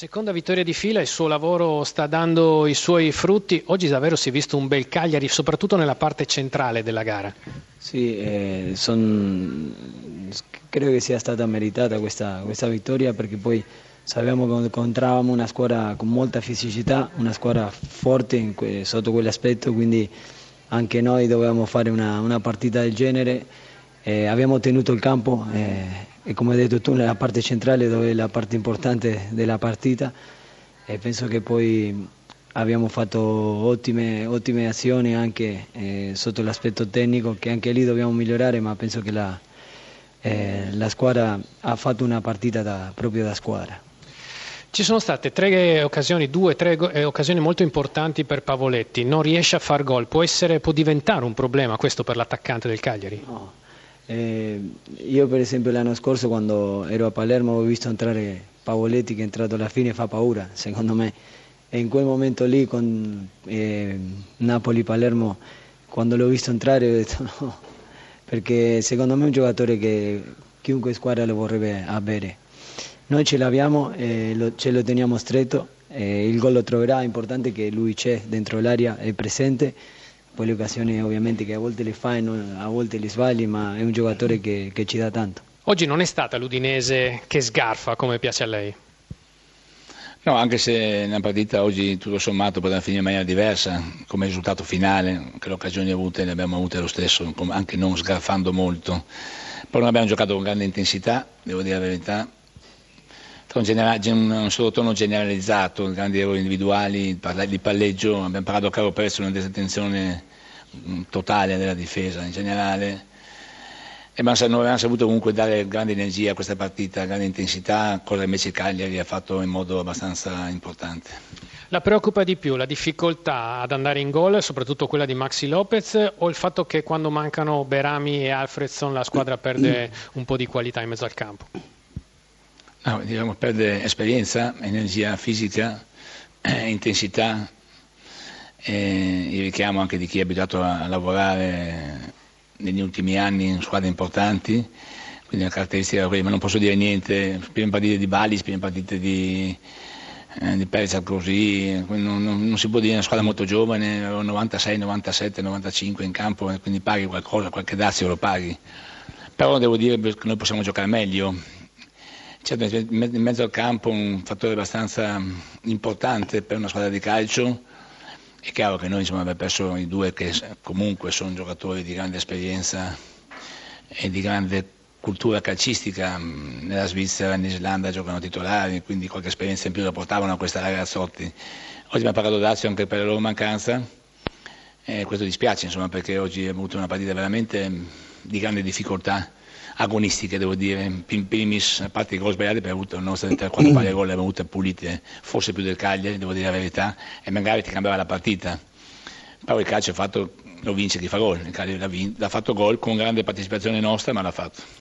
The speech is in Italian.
Seconda vittoria di fila, il suo lavoro sta dando i suoi frutti. Oggi davvero si è visto un bel Cagliari, soprattutto nella parte centrale della gara. Sì, eh, son... credo che sia stata meritata questa, questa vittoria perché poi sappiamo che incontravamo una squadra con molta fisicità, una squadra forte que... sotto quell'aspetto, quindi anche noi dovevamo fare una, una partita del genere. Eh, abbiamo tenuto il campo. Eh, e come hai detto tu nella parte centrale dove è la parte importante della partita e penso che poi abbiamo fatto ottime, ottime azioni anche eh, sotto l'aspetto tecnico che anche lì dobbiamo migliorare ma penso che la, eh, la squadra ha fatto una partita da, proprio da squadra. Ci sono state tre occasioni, due, tre eh, occasioni molto importanti per Pavoletti, non riesce a far gol, può, essere, può diventare un problema questo per l'attaccante del Cagliari? No. Eh, io per esempio l'anno scorso quando ero a Palermo ho visto entrare Pavoletti che è entrato alla fine fa paura secondo me e in quel momento lì con eh, Napoli-Palermo quando l'ho visto entrare ho detto no perché secondo me è un giocatore che chiunque squadra lo vorrebbe avere. Noi ce l'abbiamo e lo, ce lo teniamo stretto il gol lo troverà è importante che lui c'è dentro l'area è presente poi le occasioni ovviamente che a volte le fa e a volte le sbagli, ma è un giocatore che, che ci dà tanto. Oggi non è stata l'Udinese che sgarfa come piace a lei? No, anche se nella partita oggi tutto sommato poteva finire in maniera diversa, come risultato finale, che le occasioni avute le abbiamo avute lo stesso, anche non sgarfando molto. Poi non abbiamo giocato con grande intensità, devo dire la verità. Un, un solo tono generalizzato, grandi errori individuali, di palleggio, abbiamo parlato a caro prezzo una disattenzione mm, totale della difesa in generale e non abbiamo saputo comunque dare grande energia a questa partita, grande intensità, cosa invece il Cagliari ha fatto in modo abbastanza importante. La preoccupa di più la difficoltà ad andare in gol, soprattutto quella di Maxi Lopez, o il fatto che quando mancano Berami e Alfredson la squadra perde un po' di qualità in mezzo al campo? No, diciamo, perde esperienza, energia fisica, eh, intensità. E il richiamo anche di chi è abituato a lavorare negli ultimi anni in squadre importanti, quindi la caratteristica quella, ma non posso dire niente, prime partite di Balis, prime partite di, eh, di Perez così, non, non, non, si può dire una squadra molto giovane, 96, 97, 95 in campo, quindi paghi qualcosa, qualche dazio lo paghi. Però devo dire che noi possiamo giocare meglio, Certo, in mezzo al campo un fattore abbastanza importante per una squadra di calcio. È chiaro che noi insomma, abbiamo perso i due che comunque sono giocatori di grande esperienza e di grande cultura calcistica. Nella Svizzera in Islanda giocano titolari, quindi qualche esperienza in più la portavano a questa ragazzotti. Oggi abbiamo parlato d'Azio anche per la loro mancanza e questo dispiace insomma, perché oggi abbiamo avuto una partita veramente di grande difficoltà agonistiche devo dire, in primis, a parte i gol sbagliati perché avuto, nonostante 3-4 palle gol abbiamo avute pulite, forse più del Cagliari, devo dire la verità, e magari ti cambiava la partita. Però il calcio fatto, lo vince chi fa gol, il Cagliari l'ha, l'ha fatto gol con grande partecipazione nostra ma l'ha fatto.